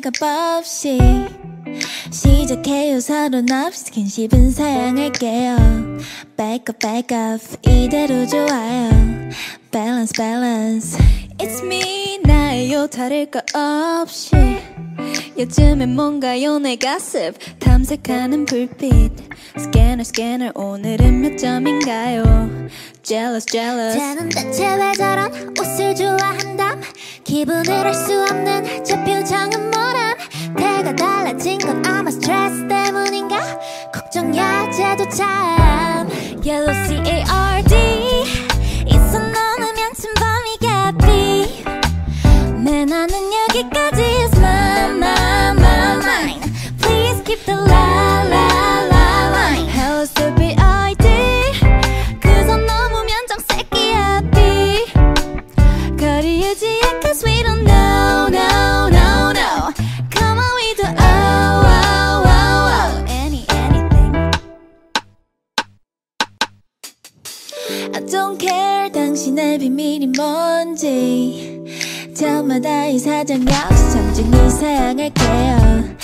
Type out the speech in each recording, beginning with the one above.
가 없이 시작해요. 서로 없이 스킨십은 사양할게요. Back up back up 이대로 좋아요. Balance balance. It's me 나예요. 다를 거 없이. 요즘엔 뭔가요? 내 가슴 탐색하는 불빛. 스캐너 스캐너 오늘은 몇 점인가요? Jealous jealous. 쟤는 대체 왜 저런 옷을 좋아한담. 기분을 알 수 없는 달라진 건 아마 스트레스 때문인가? 걱정야 쟤도 참. Yellow C-A-R-D I don't care 당신의 비밀이 뭔지 저마다 이 사정 역시 정중히 사양할게요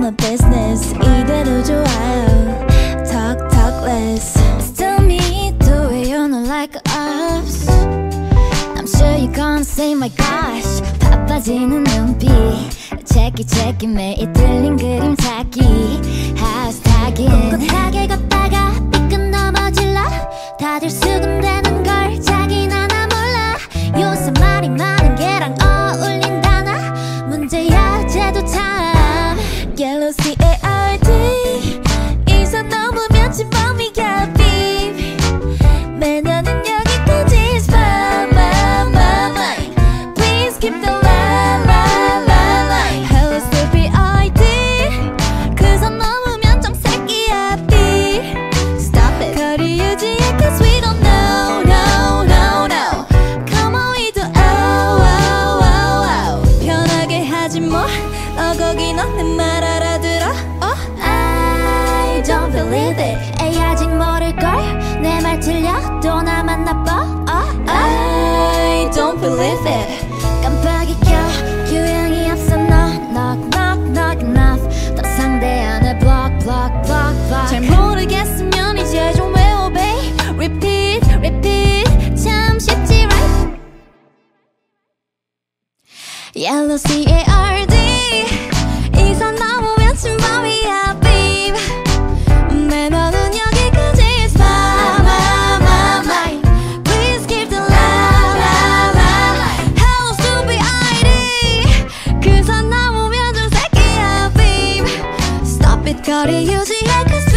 my business 이대로 좋아요 Talk talk less Still me do it you know like us I'm sure you're gonna say my gosh 바빠지는 눈빛 체키 체키 매일 들린 그림 찾기 하우스 타긴 꿋꿋하게 걷다가 삐끗 넘어질러 다들 수근대는 말 틀려도 나만 나빠 어? I don't believe it 깜빡이 켜 교양이 없어 너 knock knock knock enough 더 상대 안에 block block block block 잘 모르겠으면 이제 좀 외워 babe Repeat repeat 참 쉽지 right Yellow C-A-R-D started using it cause